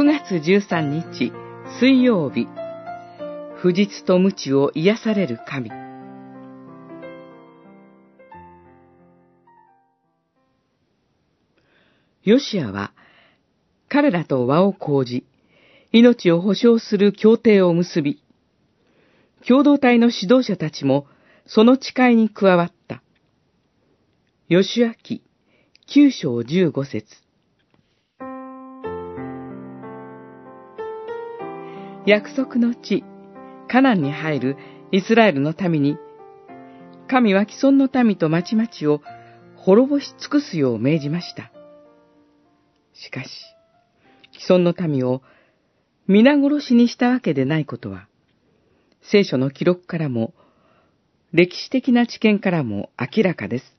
9月13日水曜日。不実と無知を癒される神。ヨシアは彼らと和を講じ命を保障する協定を結び共同体の指導者たちもその誓いに加わった。ヨシュア記九章十五節。約束の地、カナンに入るイスラエルの民に、神は既存の民と町々を滅ぼし尽くすよう命じました。しかし、既存の民を皆殺しにしたわけでないことは、聖書の記録からも、歴史的な知見からも明らかです。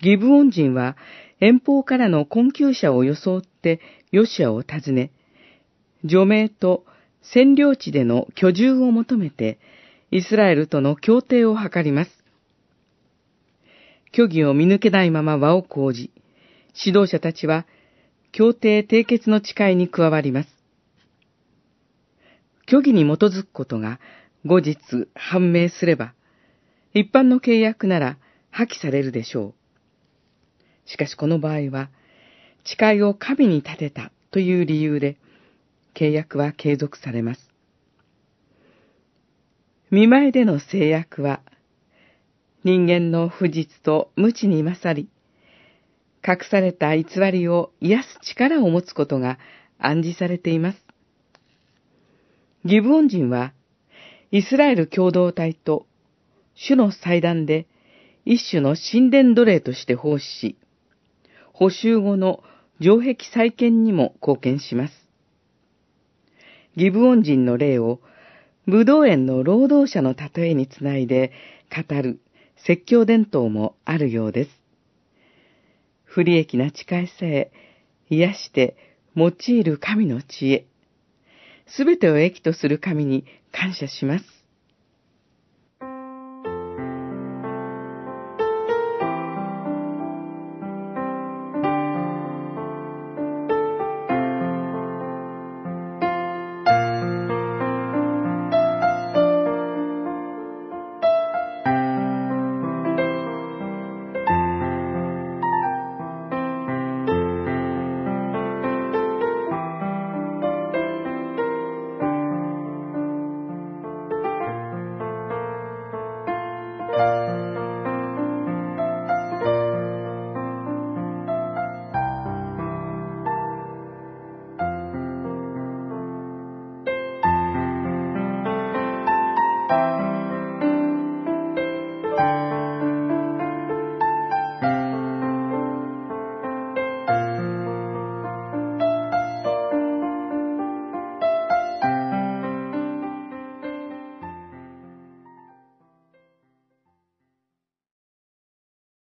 ギブオン人は遠方からの困窮者を装ってヨシアを訪ね、除名と占領地での居住を求めて、イスラエルとの協定を図ります。虚偽を見抜けないまま和を講じ、指導者たちは協定締結の誓いに加わります。虚偽に基づくことが後日判明すれば、一般の契約なら破棄されるでしょう。しかしこの場合は、誓いを神に立てたという理由で、契約は継続されます。見舞いでの制約は、人間の不実と無知に勝り、隠された偽りを癒す力を持つことが暗示されています。ギブオン人は、イスラエル共同体と主の祭壇で一種の神殿奴隷として奉仕し、補修後の城壁再建にも貢献します。ギブオン人の例を、武道園の労働者の例えにつないで語る説教伝統もあるようです。不利益な誓いさえ癒して用いる神の知恵、すべてを益とする神に感謝します。